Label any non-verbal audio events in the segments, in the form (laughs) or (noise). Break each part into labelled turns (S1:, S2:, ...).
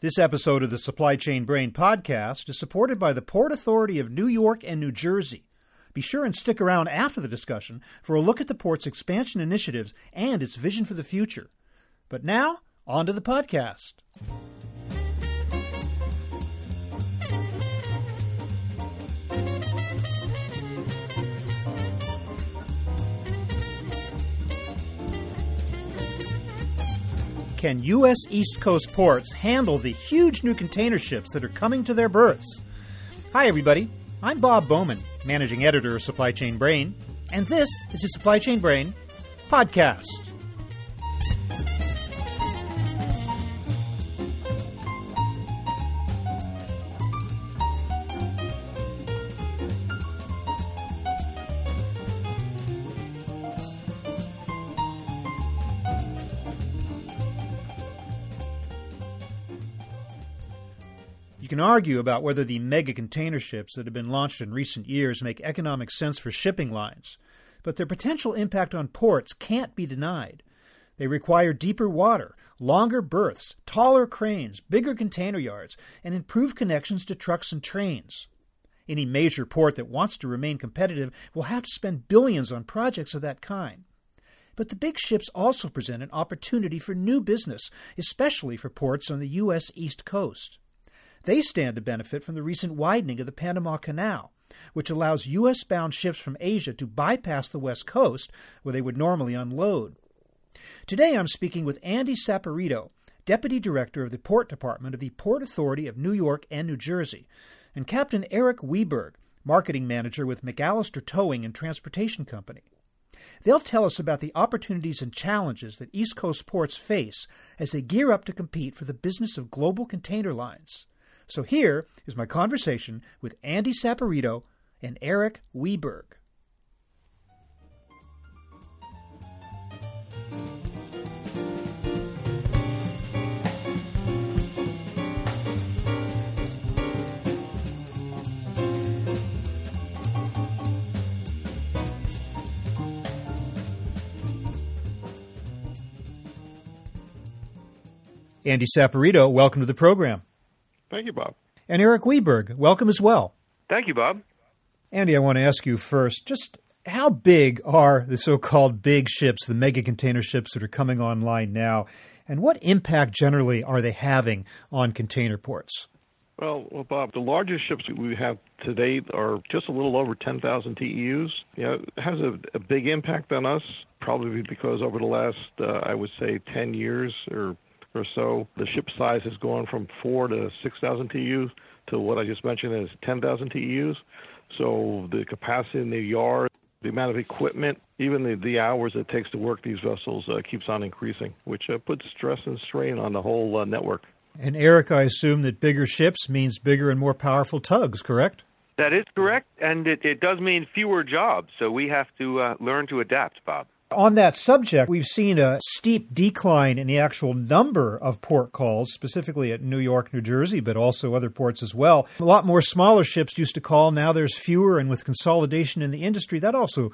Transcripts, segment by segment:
S1: This episode of the Supply Chain Brain podcast is supported by the Port Authority of New York and New Jersey. Be sure and stick around after the discussion for a look at the port's expansion initiatives and its vision for the future. But now, on to the podcast. Can U.S. East Coast ports handle the huge new container ships that are coming to their berths? Hi, everybody. I'm Bob Bowman, managing editor of Supply Chain Brain, and this is the Supply Chain Brain podcast. Can argue about whether the mega container ships that have been launched in recent years make economic sense for shipping lines, but their potential impact on ports can't be denied. They require deeper water, longer berths, taller cranes, bigger container yards, and improved connections to trucks and trains. Any major port that wants to remain competitive will have to spend billions on projects of that kind. But the big ships also present an opportunity for new business, especially for ports on the U.S. East Coast. They stand to benefit from the recent widening of the Panama Canal, which allows U.S. bound ships from Asia to bypass the West Coast, where they would normally unload. Today I'm speaking with Andy Saporito, Deputy Director of the Port Department of the Port Authority of New York and New Jersey, and Captain Eric Weberg, Marketing Manager with McAllister Towing and Transportation Company. They'll tell us about the opportunities and challenges that East Coast ports face as they gear up to compete for the business of global container lines. So here is my conversation with Andy Saporito and Eric Weberg. Andy Saporito, welcome to the program.
S2: Thank you, Bob.
S1: And Eric Weberg, welcome as well.
S3: Thank you, Bob.
S1: Andy, I want to ask you first just how big are the so called big ships, the mega container ships that are coming online now, and what impact generally are they having on container ports?
S2: Well, well, Bob, the largest ships we have to date are just a little over 10,000 TEUs. You know, it has a, a big impact on us, probably because over the last, uh, I would say, 10 years or or so, the ship size has gone from four to 6,000 TEUs to what I just mentioned is 10,000 TEUs. So the capacity in the yard, the amount of equipment, even the, the hours it takes to work these vessels uh, keeps on increasing, which uh, puts stress and strain on the whole uh, network.
S1: And Eric, I assume that bigger ships means bigger and more powerful tugs, correct?
S3: That is correct, and it, it does mean fewer jobs. So we have to uh, learn to adapt, Bob.
S1: On that subject, we've seen a steep decline in the actual number of port calls, specifically at New York, New Jersey, but also other ports as well. A lot more smaller ships used to call. Now there's fewer, and with consolidation in the industry, that also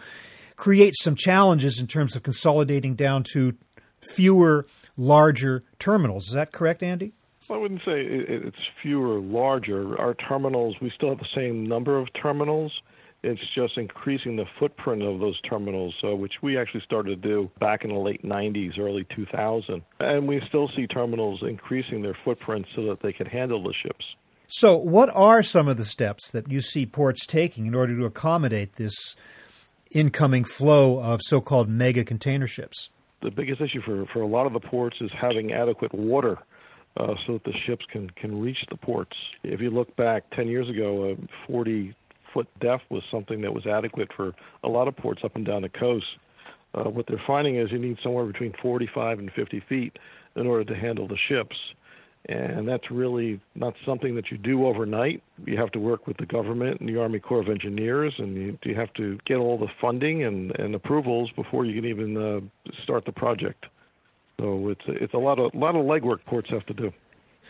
S1: creates some challenges in terms of consolidating down to fewer, larger terminals. Is that correct, Andy?
S2: I wouldn't say it's fewer, larger. Our terminals, we still have the same number of terminals it's just increasing the footprint of those terminals, uh, which we actually started to do back in the late 90s, early 2000. And we still see terminals increasing their footprint so that they can handle the ships.
S1: So, what are some of the steps that you see ports taking in order to accommodate this incoming flow of so called mega container ships?
S2: The biggest issue for, for a lot of the ports is having adequate water. Uh, so that the ships can, can reach the ports. If you look back 10 years ago, uh, 40 foot depth was something that was adequate for a lot of ports up and down the coast. Uh, what they're finding is you need somewhere between 45 and 50 feet in order to handle the ships. And that's really not something that you do overnight. You have to work with the government and the Army Corps of Engineers, and you, you have to get all the funding and, and approvals before you can even uh, start the project. So it's it's a lot of a lot of legwork ports have to do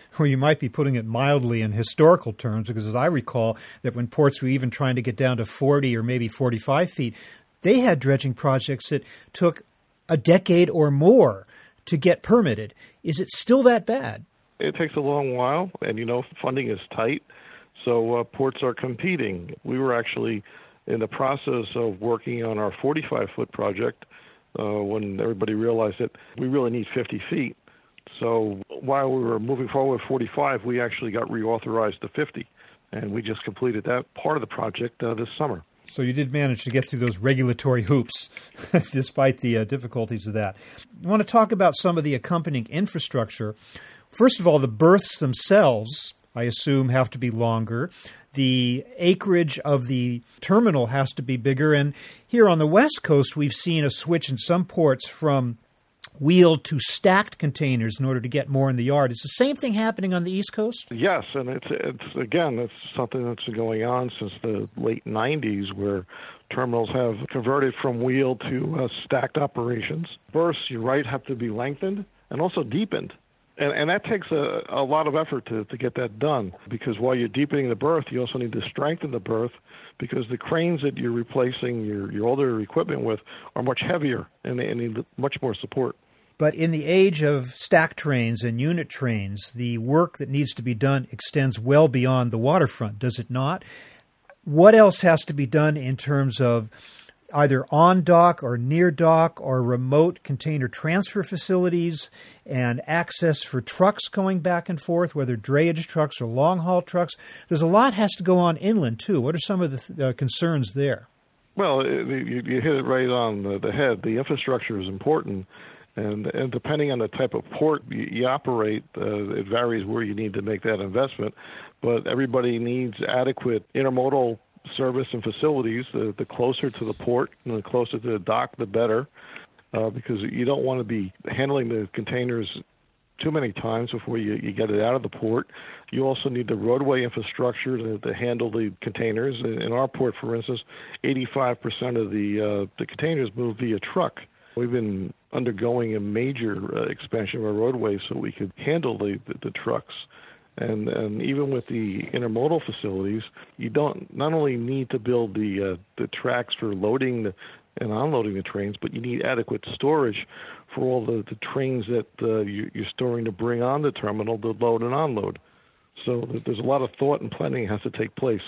S2: (laughs)
S1: or you might be putting it mildly in historical terms, because as I recall, that when ports were even trying to get down to 40 or maybe 45 feet, they had dredging projects that took a decade or more to get permitted. Is it still that bad?
S2: It takes a long while, and you know, funding is tight, so uh, ports are competing. We were actually in the process of working on our 45 foot project uh, when everybody realized that we really need 50 feet. So while we were moving forward with 45, we actually got reauthorized to 50, and we just completed that part of the project uh, this summer.
S1: So you did manage to get through those regulatory hoops, (laughs) despite the uh, difficulties of that. I want to talk about some of the accompanying infrastructure. First of all, the berths themselves, I assume, have to be longer. The acreage of the terminal has to be bigger. And here on the West Coast, we've seen a switch in some ports from wheeled to stacked containers in order to get more in the yard. Is the same thing happening on the East Coast?
S2: Yes, and it's it's again it's something that's been going on since the late '90s, where terminals have converted from wheel to uh, stacked operations. Berths, you're right, have to be lengthened and also deepened. And, and that takes a, a lot of effort to, to get that done because while you're deepening the berth, you also need to strengthen the berth because the cranes that you're replacing your, your older equipment with are much heavier and they need much more support.
S1: But in the age of stack trains and unit trains, the work that needs to be done extends well beyond the waterfront, does it not? What else has to be done in terms of either on dock or near dock or remote container transfer facilities and access for trucks going back and forth, whether drayage trucks or long haul trucks? There's a lot has to go on inland too. What are some of the uh, concerns there?
S2: Well, you, you hit it right on the head. The infrastructure is important and, and depending on the type of port you, you operate, uh, it varies where you need to make that investment. But everybody needs adequate intermodal service and facilities. The, the closer to the port and the closer to the dock, the better, uh, because you don't want to be handling the containers too many times before you, you get it out of the port. You also need the roadway infrastructure to, to handle the containers. In our port, for instance, 85% of the uh, the containers move via truck. We've been undergoing a major uh, expansion of our roadways so we could handle the, the, the trucks. And, and even with the intermodal facilities, you don't not only need to build the uh, the tracks for loading the, and unloading the trains, but you need adequate storage for all the, the trains that uh, you, you're storing to bring on the terminal to load and unload. So there's a lot of thought and planning has to take place.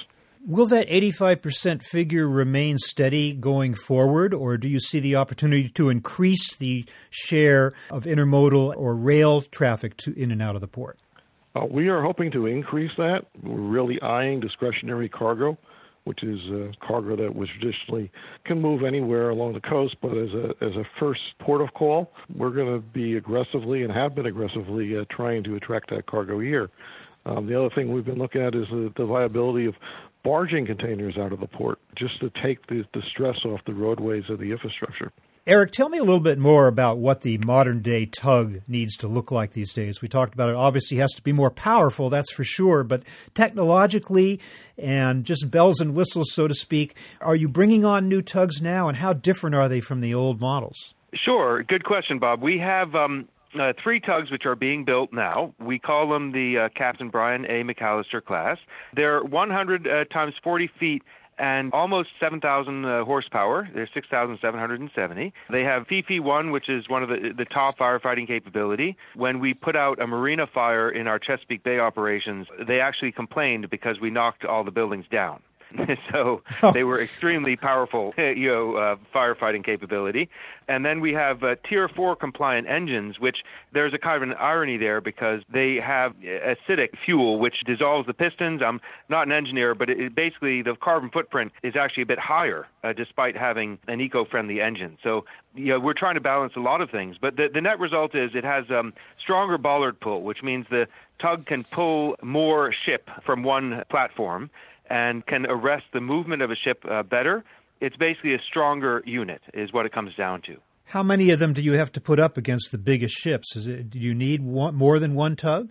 S1: Will that 85% figure remain steady going forward, or do you see the opportunity to increase the share of intermodal or rail traffic to in and out of the port?
S2: Uh, we are hoping to increase that. We're really eyeing discretionary cargo, which is a cargo that was traditionally can move anywhere along the coast, but as a as a first port of call, we're going to be aggressively and have been aggressively uh, trying to attract that cargo here. Um, the other thing we've been looking at is the viability of barging containers out of the port just to take the, the stress off the roadways of the infrastructure.
S1: Eric, tell me a little bit more about what the modern day tug needs to look like these days. We talked about it obviously has to be more powerful, that's for sure, but technologically and just bells and whistles, so to speak, are you bringing on new tugs now, and how different are they from the old models?
S3: Sure. Good question, Bob. We have um, uh, three tugs which are being built now. We call them the uh, Captain Brian A. McAllister class. They're 100 uh, times 40 feet and almost 7,000 uh, horsepower. They're 6,770. They have FIFI 1, which is one of the, the top firefighting capability. When we put out a marina fire in our Chesapeake Bay operations, they actually complained because we knocked all the buildings down. (laughs) so oh. they were extremely powerful, (laughs) you know, uh, firefighting capability. And then we have uh, Tier 4 compliant engines, which there's a kind of an irony there because they have acidic fuel, which dissolves the pistons. I'm not an engineer, but it, basically the carbon footprint is actually a bit higher, uh, despite having an eco-friendly engine. So, you know, we're trying to balance a lot of things. But the, the net result is it has um, stronger bollard pull, which means the tug can pull more ship from one platform and can arrest the movement of a ship uh, better. It's basically a stronger unit, is what it comes down to.
S1: How many of them do you have to put up against the biggest ships? Is it, do you need one, more than one tug?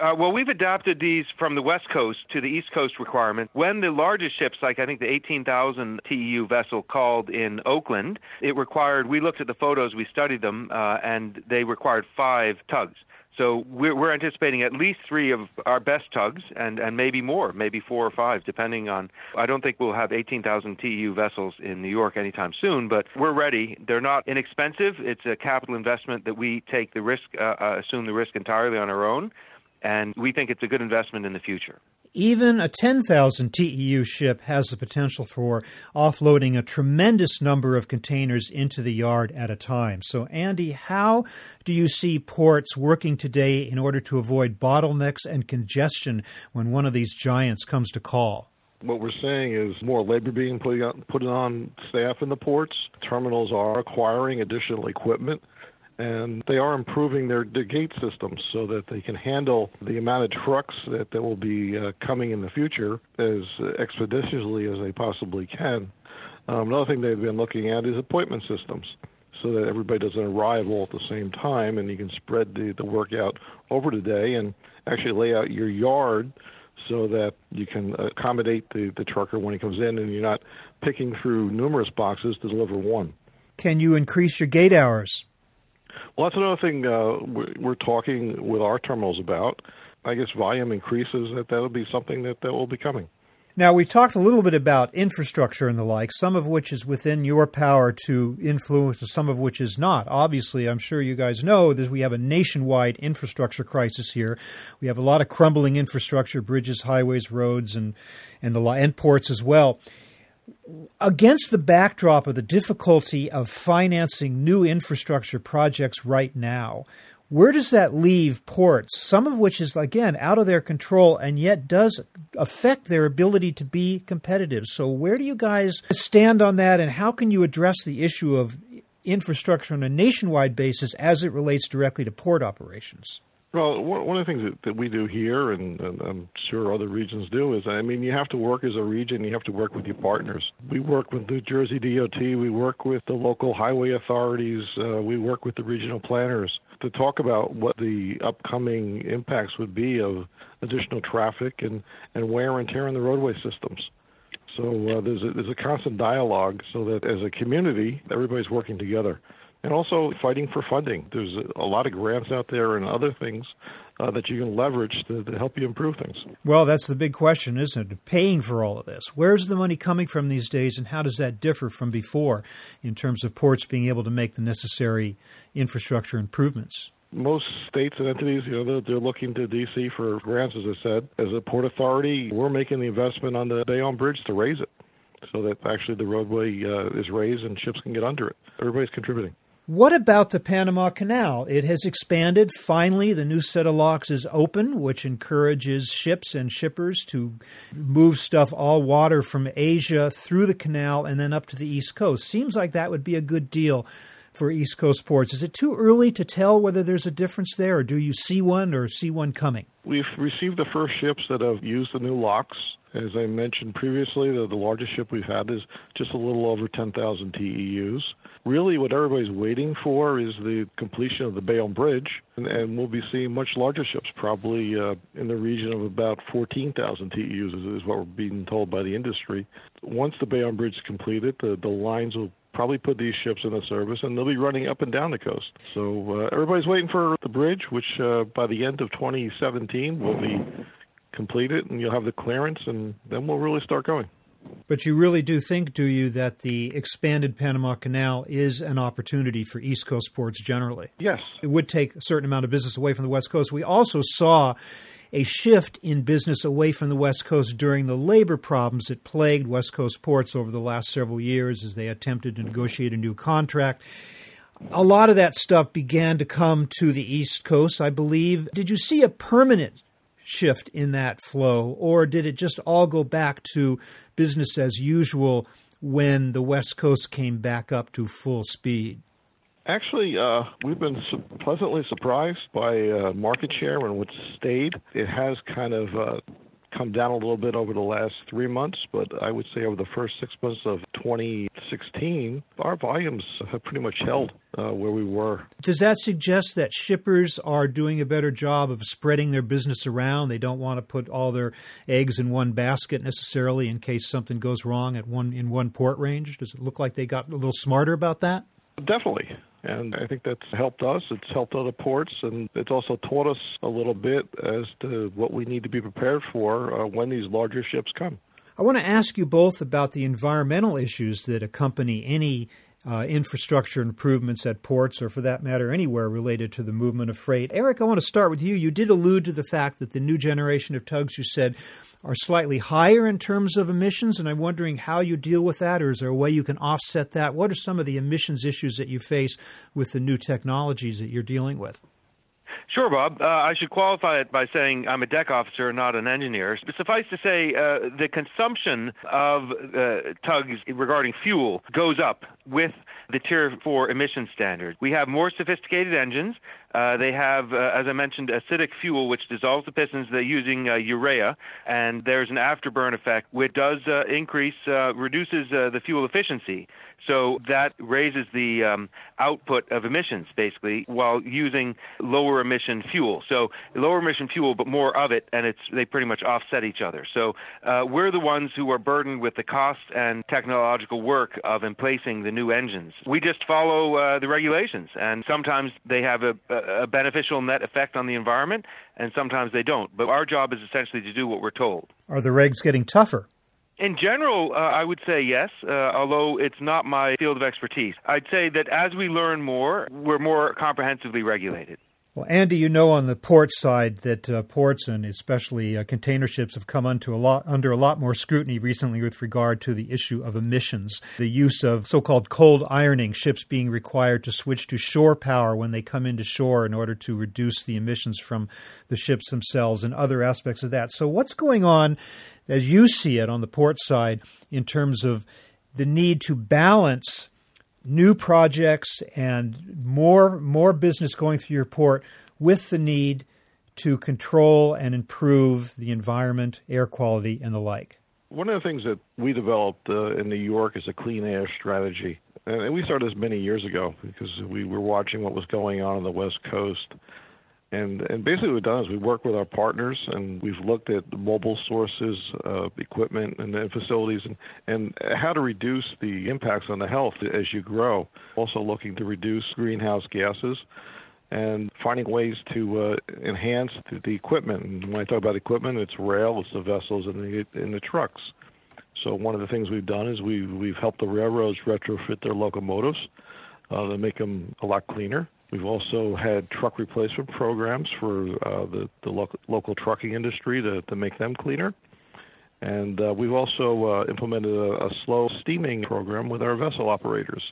S3: Uh, well, we've adapted these from the West Coast to the East Coast requirement. When the largest ships, like I think the 18,000 TEU vessel called in Oakland, it required, we looked at the photos, we studied them, uh, and they required five tugs. So we're, we're anticipating at least three of our best tugs, and, and maybe more, maybe four or five, depending on. I don't think we'll have 18,000 TEU vessels in New York anytime soon, but we're ready. They're not inexpensive. It's a capital investment that we take the risk, uh, uh, assume the risk entirely on our own. and we think it's a good investment in the future.
S1: Even a 10,000 TEU ship has the potential for offloading a tremendous number of containers into the yard at a time. So, Andy, how do you see ports working today in order to avoid bottlenecks and congestion when one of these giants comes to call?
S2: What we're seeing is more labor being put on, staff in the ports. Terminals are acquiring additional equipment and they are improving their, gate systems so that they can handle the amount of trucks that, that will be uh, coming in the future as expeditiously as they possibly can. Um, another thing they've been looking at is appointment systems so that everybody doesn't arrive all at the same time and you can spread the, the work out over the day and actually lay out your yard so that you can accommodate the, the trucker when he comes in and you're not picking through numerous boxes to deliver one.
S1: Can you increase your gate hours?
S2: Well, that's another thing uh, we're talking with our terminals about. I guess volume increases, that that'll be something that, that will be coming.
S1: Now, we've talked a little bit about infrastructure and the like, some of which is within your power to influence, some of which is not. Obviously, I'm sure you guys know that we have a nationwide infrastructure crisis here. We have a lot of crumbling infrastructure, bridges, highways, roads, and, and, the, and ports as well against the backdrop of the difficulty of financing new infrastructure projects right now, where does that leave ports, some of which is, again, out of their control and yet does affect their ability to be competitive? So, where do you guys stand on that, and how can you address the issue of infrastructure on a nationwide basis as it relates directly to port operations?
S2: Well, one of the things that, we do here, and, and, I'm sure other regions do, is I mean, you have to work as a region. You have to work with your partners. We work with New Jersey DOT. We work with the local highway authorities. Uh, we work with the regional planners to talk about what the upcoming impacts would be of additional traffic and, and wear and tear on the roadway systems. So uh, there's a, there's a constant dialogue, so that as a community, everybody's working together and also fighting for funding. There's a lot of grants out there and other things uh, that you can leverage to, to, help you improve things.
S1: Well, that's the big question, isn't it? Paying for all of this. Where's the money coming from these days, and how does that differ from before in terms of ports being able to make the necessary infrastructure improvements?
S2: Most states and entities, you know, they're, they're looking to DC for grants, as I said. As a port authority, we're making the investment on the Bayonne Bridge to raise it so that actually the roadway uh, is raised and ships can get under it. Everybody's contributing.
S1: What about the Panama Canal? It has expanded. Finally, the new set of locks is open, which encourages ships and shippers to move stuff all water from Asia through the canal and then up to the East Coast. Seems like that would be a good deal for East Coast ports. Is it too early to tell whether there's a difference there, or do you see one or see one coming?
S2: We've received the first ships that have used the new locks. As I mentioned previously, the, the largest ship we've had is just a little over 10,000 TEUs. Really, what everybody's waiting for is the completion of the Bayonne Bridge, and, and we'll be seeing much larger ships, probably uh, in the region of about 14,000 TEUs, is, is what we're being told by the industry. Once the Bayonne Bridge is completed, the, the lines will probably put these ships in the service, and they'll be running up and down the coast. So uh, everybody's waiting for the bridge, which uh, by the end of 2017 will be completed, and you'll have the clearance, and then we'll really start going.
S1: But you really do think, do you, that the expanded Panama Canal is an opportunity for East Coast ports generally?
S2: Yes.
S1: It would take a certain amount of business away from the West Coast. We also saw a shift in business away from the West Coast during the labor problems that plagued West Coast ports over the last several years as they attempted to negotiate a new contract. A lot of that stuff began to come to the East Coast, I believe. Did you see a permanent shift in that flow, or did it just all go back to business as usual when the West Coast came back up to full speed?
S2: Actually, uh, we've been su- pleasantly surprised by uh, market share and what's stayed. It has kind of uh, come down a little bit over the last three months, but I would say over the first six months of 2016, our volumes have pretty much held uh, where we were.
S1: Does that suggest that shippers are doing a better job of spreading their business around? They don't want to put all their eggs in one basket necessarily in case something goes wrong at one in one port range. Does it look like they got a little smarter about that?
S2: Definitely. And I think that's helped us. It's helped other ports, and it's also taught us a little bit as to what we need to be prepared for uh, when these larger ships come.
S1: I want to ask you both about the environmental issues that accompany any uh, infrastructure improvements at ports, or for that matter, anywhere related to the movement of freight. Eric, I want to start with you. You did allude to the fact that the new generation of tugs, you said, are slightly higher in terms of emissions, and I'm wondering how you deal with that, or is there a way you can offset that? What are some of the emissions issues that you face with the new technologies that you're dealing with?
S3: Sure, Bob. Uh, I should qualify it by saying I'm a deck officer, not an engineer. Suffice to say, uh, the consumption of uh, tugs regarding fuel goes up with the Tier 4 emission standard. We have more sophisticated engines. Uh, they have, uh, as I mentioned, acidic fuel, which dissolves the pistons. They're using uh, urea, and there's an afterburn effect, which does uh, increase, uh, reduces the fuel efficiency. So that raises the um, output of emissions, basically, while using lower emission fuel. So lower emission fuel, but more of it, and it's they pretty much offset each other. So we're the ones who are burdened with the cost and technological work of emplacing the new engines. We just follow the regulations, and sometimes they have a, a a beneficial net effect on the environment, and sometimes they don't. But our job is essentially to do what we're told.
S1: Are the regs getting tougher?
S3: In general, uh, I would say yes, uh, although it's not my field of expertise. I'd say that as we learn more, we're more comprehensively regulated.
S1: Well, Andy, you know on the port side that uh, ports and especially uh, container ships have come under a, lot, under a lot more scrutiny recently with regard to the issue of emissions. The use of so called cold ironing, ships being required to switch to shore power when they come into shore in order to reduce the emissions from the ships themselves and other aspects of that. So, what's going on as you see it on the port side in terms of the need to balance? New projects and more more business going through your port with the need to control and improve the environment, air quality, and the like.
S2: One of the things that we developed uh, in New York is a clean air strategy. And we started this many years ago because we were watching what was going on on the West Coast and and basically what we've done is we work with our partners and we've looked at mobile sources, equipment, and, and facilities, and, and how to reduce the impacts on the health as you grow. Also looking to reduce greenhouse gases and finding ways to uh, enhance the, the equipment. And when I talk about equipment, it's rail, it's the vessels, and the and the trucks. So one of the things we've done is we've we've helped the railroads retrofit their locomotives uh, to make them a lot cleaner We've also had truck replacement programs for uh, the, the lo- local trucking industry to, to make them cleaner. And uh, we've also uh, implemented a, a, slow steaming program with our vessel operators,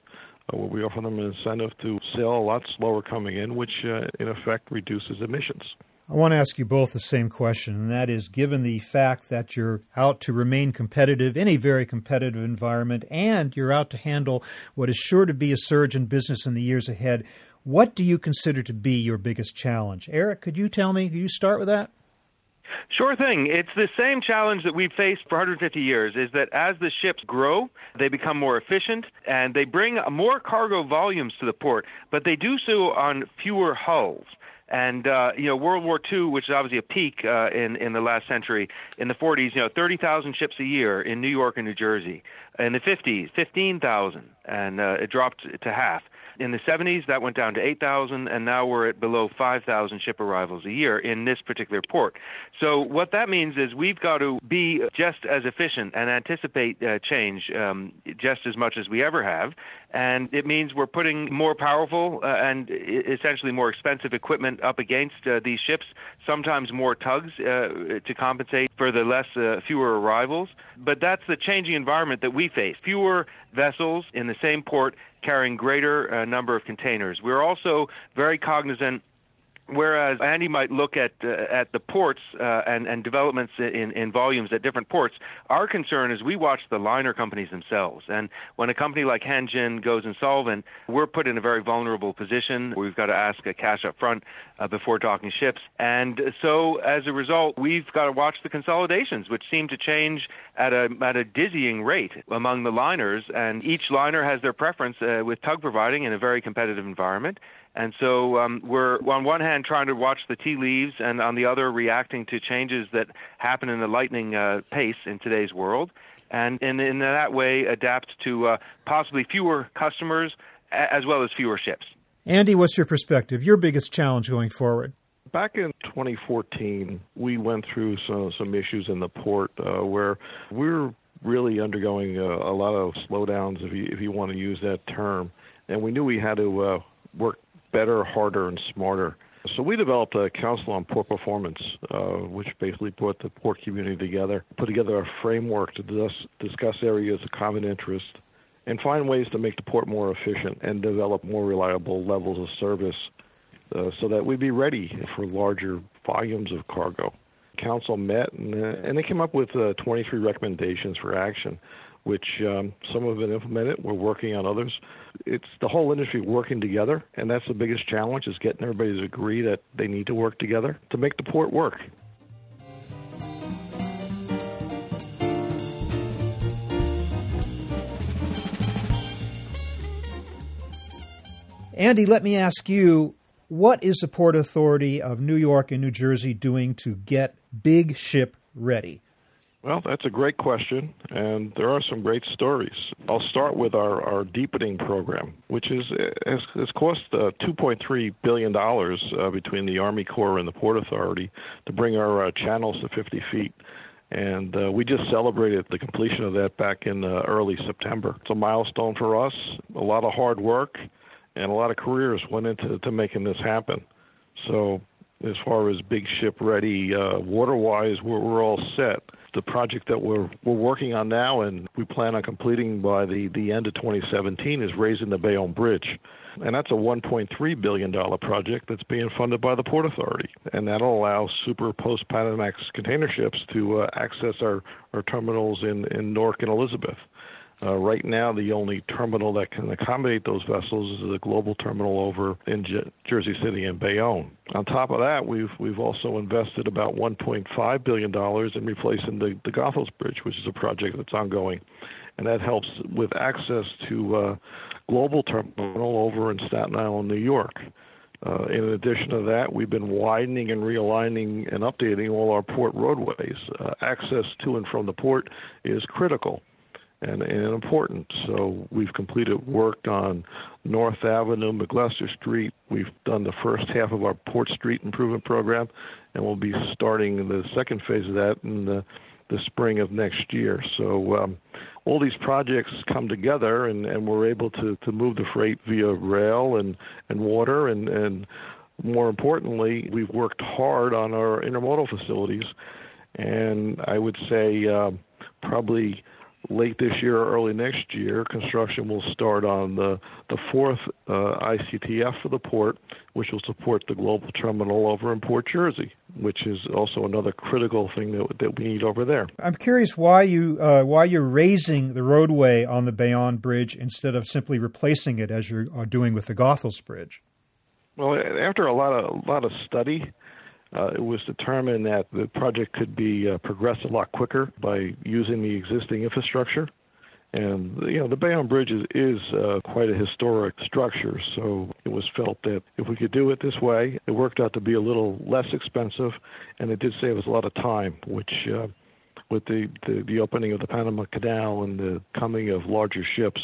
S2: uh, where we offer them an incentive to sail a lot slower coming in, which uh, in effect reduces emissions.
S1: I want to ask you both the same question, and that is given the fact that you're out to remain competitive in a very competitive environment and you're out to handle what is sure to be a surge in business in the years ahead, what do you consider to be your biggest challenge? Eric, could you tell me? Could you start with that?
S3: Sure thing. It's the same challenge that we've faced for 150 years is that as the ships grow, they become more efficient and they bring more cargo volumes to the port, but they do so on fewer hulls. And uh, you know, World War II, which is obviously a peak uh, in in the last century, in the 40s, you know, 30,000 ships a year in New York and New Jersey. In the 50s, 15,000, and uh, it dropped to half. In the 70s, that went down to 8,000, and now we're at below 5,000 ship arrivals a year in this particular port. So what that means is we've got to be just as efficient and anticipate uh, change um, just as much as we ever have. And it means we're putting more powerful uh, and essentially more expensive equipment up against uh, these ships, sometimes more tugs uh, to compensate for the less, uh, fewer arrivals. But that's the changing environment that we face. Fewer vessels in the same port carrying greater uh, number of containers. We're also very cognizant Whereas Andy might look at uh, at the ports uh, and and developments in in volumes at different ports, our concern is we watch the liner companies themselves. And when a company like Hanjin goes insolvent, we're put in a very vulnerable position. We've got to ask a cash up front uh, before docking ships, and so as a result, we've got to watch the consolidations, which seem to change at a at a dizzying rate among the liners. And each liner has their preference uh, with tug providing in a very competitive environment. And so um, we're on one hand trying to watch the tea leaves, and on the other reacting to changes that happen in the lightning uh, pace in today's world, and in, in that way adapt to uh, possibly fewer customers as well as fewer ships.
S1: Andy, what's your perspective? Your biggest challenge going forward?
S2: Back in 2014, we went through some, some issues in the port uh, where we're really undergoing a, a lot of slowdowns, if you if you want to use that term. And we knew we had to uh, work better, harder, and smarter. So we developed a council on port performance, uh, which basically brought the port community together, put together a framework to dis- discuss areas of common interest, and find ways to make the port more efficient and develop more reliable levels of service uh, so that we'd be ready for larger volumes of cargo. Council met and, uh, and they came up with uh, 23 recommendations for action, which um, some have been implemented. We're working on others. It's the whole industry working together, and that's the biggest challenge: is getting everybody to agree that they need to work together to make the port work.
S1: Andy, let me ask you what is the Port Authority of New York and New Jersey doing to get big ship ready?
S2: Well, that's a great question, and there are some great stories. I'll start with our, our deepening program, which is has, has cost uh, $2.3 billion uh, between the Army Corps and the Port Authority to bring our uh, channels to 50 feet. And uh, we just celebrated the completion of that back in uh, early September. It's a milestone for us, a lot of hard work, and a lot of careers went into to making this happen. So, as far as big ship ready, uh, water wise, we're, we're all set the project that we're we're working on now, and we plan on completing by the the end of 2017, is raising the Bayonne Bridge, and that's a 1.3 billion dollar project that's being funded by the Port Authority, and that'll allow super post Panamax container ships to uh, access our our terminals in in Newark and Elizabeth. Uh, right now, the only terminal that can accommodate those vessels is the global terminal over in J- Jersey City and Bayonne. On top of that, we've we've also invested about 1.5 billion dollars in replacing the the Goethals Bridge, which is a project that's ongoing, and that helps with access to uh, global terminal over in Staten Island, New York. Uh, in addition to that, we've been widening and realigning and updating all our port roadways. Uh, access to and from the port is critical and, and important. So we've completed work on North Avenue, McLester Street. We've done the first half of our Port Street improvement program, and we'll be starting the second phase of that in the, the spring of next year. So um, all these projects come together, and, and we're able to, to move the freight via rail and, and water, and, and more importantly, we've worked hard on our intermodal facilities, and I would say uh, probably – late this year or early next year, construction will start on the, the fourth uh, ICTF for the port, which will support the global terminal over in Port Jersey, which is also another critical thing that, that we need over there.
S1: I'm curious why you uh, why you're raising the roadway on the Bayonne Bridge instead of simply replacing it as you are doing with the Goethals Bridge.
S2: Well, after a lot of a lot of study, uh, it was determined that the project could be uh, progressed a lot quicker by using the existing infrastructure. And you know the Bayonne Bridge is, is uh, quite a historic structure, so it was felt that if we could do it this way, it worked out to be a little less expensive, and it did save us a lot of time, which uh, with the, the, the opening of the Panama Canal and the coming of larger ships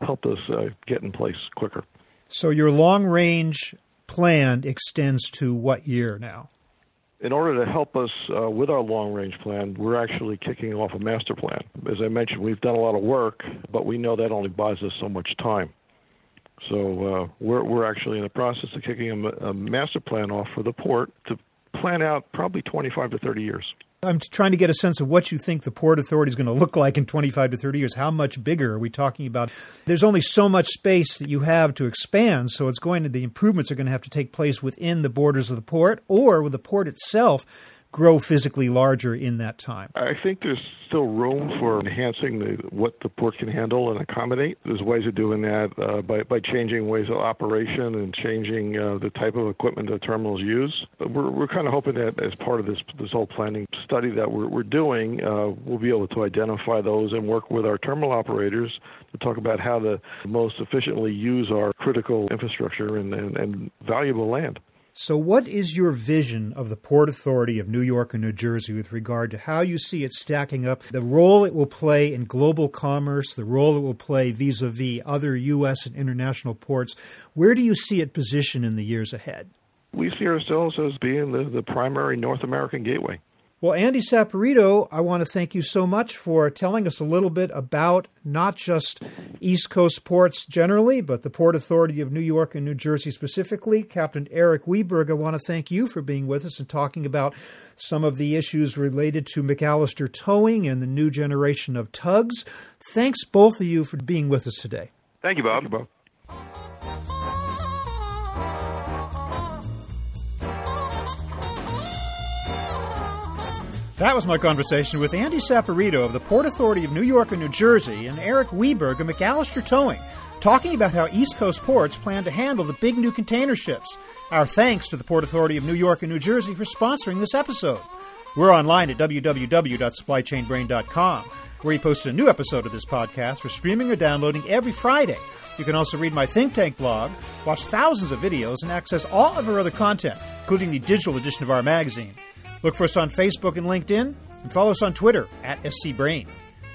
S2: helped us uh, get in place quicker.
S1: So your long range plan extends to what year now?
S2: In order to help us uh, with our long range plan, we're actually kicking off a master plan. As I mentioned, we've done a lot of work, but we know that only buys us so much time. So uh, we're, we're actually in the process of kicking a, a master plan off for the port to plan out probably 25 to 30 years.
S1: I'm trying to get a sense of what you think the Port Authority is going to look like in 25 to 30 years. How much bigger are we talking about? There's only so much space that you have to expand, so it's going to the improvements are going to have to take place within the borders of the port or with the port itself grow physically larger in that time?
S2: I think there's still room for enhancing the, what the port can handle and accommodate. There's ways of doing that uh, by, by changing ways of operation and changing uh, the type of equipment the terminals use. But we're, we're kind of hoping that as part of this, this whole planning study that we're, we're doing, uh, we'll be able to identify those and work with our terminal operators to talk about how to most efficiently use our critical infrastructure and, and, and valuable land.
S1: So, what is your vision of the Port Authority of New York and New Jersey with regard to how you see it stacking up, the role it will play in global commerce, the role it will play vis a vis other U.S. and international ports? Where do you see it positioned in the years ahead?
S2: We see ourselves as being the, the primary North American gateway.
S1: Well, Andy Saporito, I want to thank you so much for telling us a little bit about not just East Coast ports generally, but the Port Authority of New York and New Jersey specifically. Captain Eric Weberg, I want to thank you for being with us and talking about some of the issues related to McAllister towing and the new generation of tugs. Thanks, both of you, for being with us today.
S3: Thank you, Bob.
S2: Thank you, Bob.
S1: That was my conversation with Andy Saporito of the Port Authority of New York and New Jersey and Eric Weberg of McAllister Towing, talking about how East Coast ports plan to handle the big new container ships. Our thanks to the Port Authority of New York and New Jersey for sponsoring this episode. We're online at www.supplychainbrain.com, where we post a new episode of this podcast for streaming or downloading every Friday. You can also read my think tank blog, watch thousands of videos, and access all of our other content, including the digital edition of our magazine. Look for us on Facebook and LinkedIn, and follow us on Twitter at SCBrain.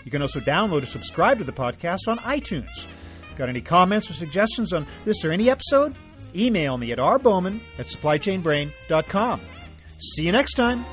S1: You can also download or subscribe to the podcast on iTunes. Got any comments or suggestions on this or any episode? Email me at rbowman at supplychainbrain.com. See you next time.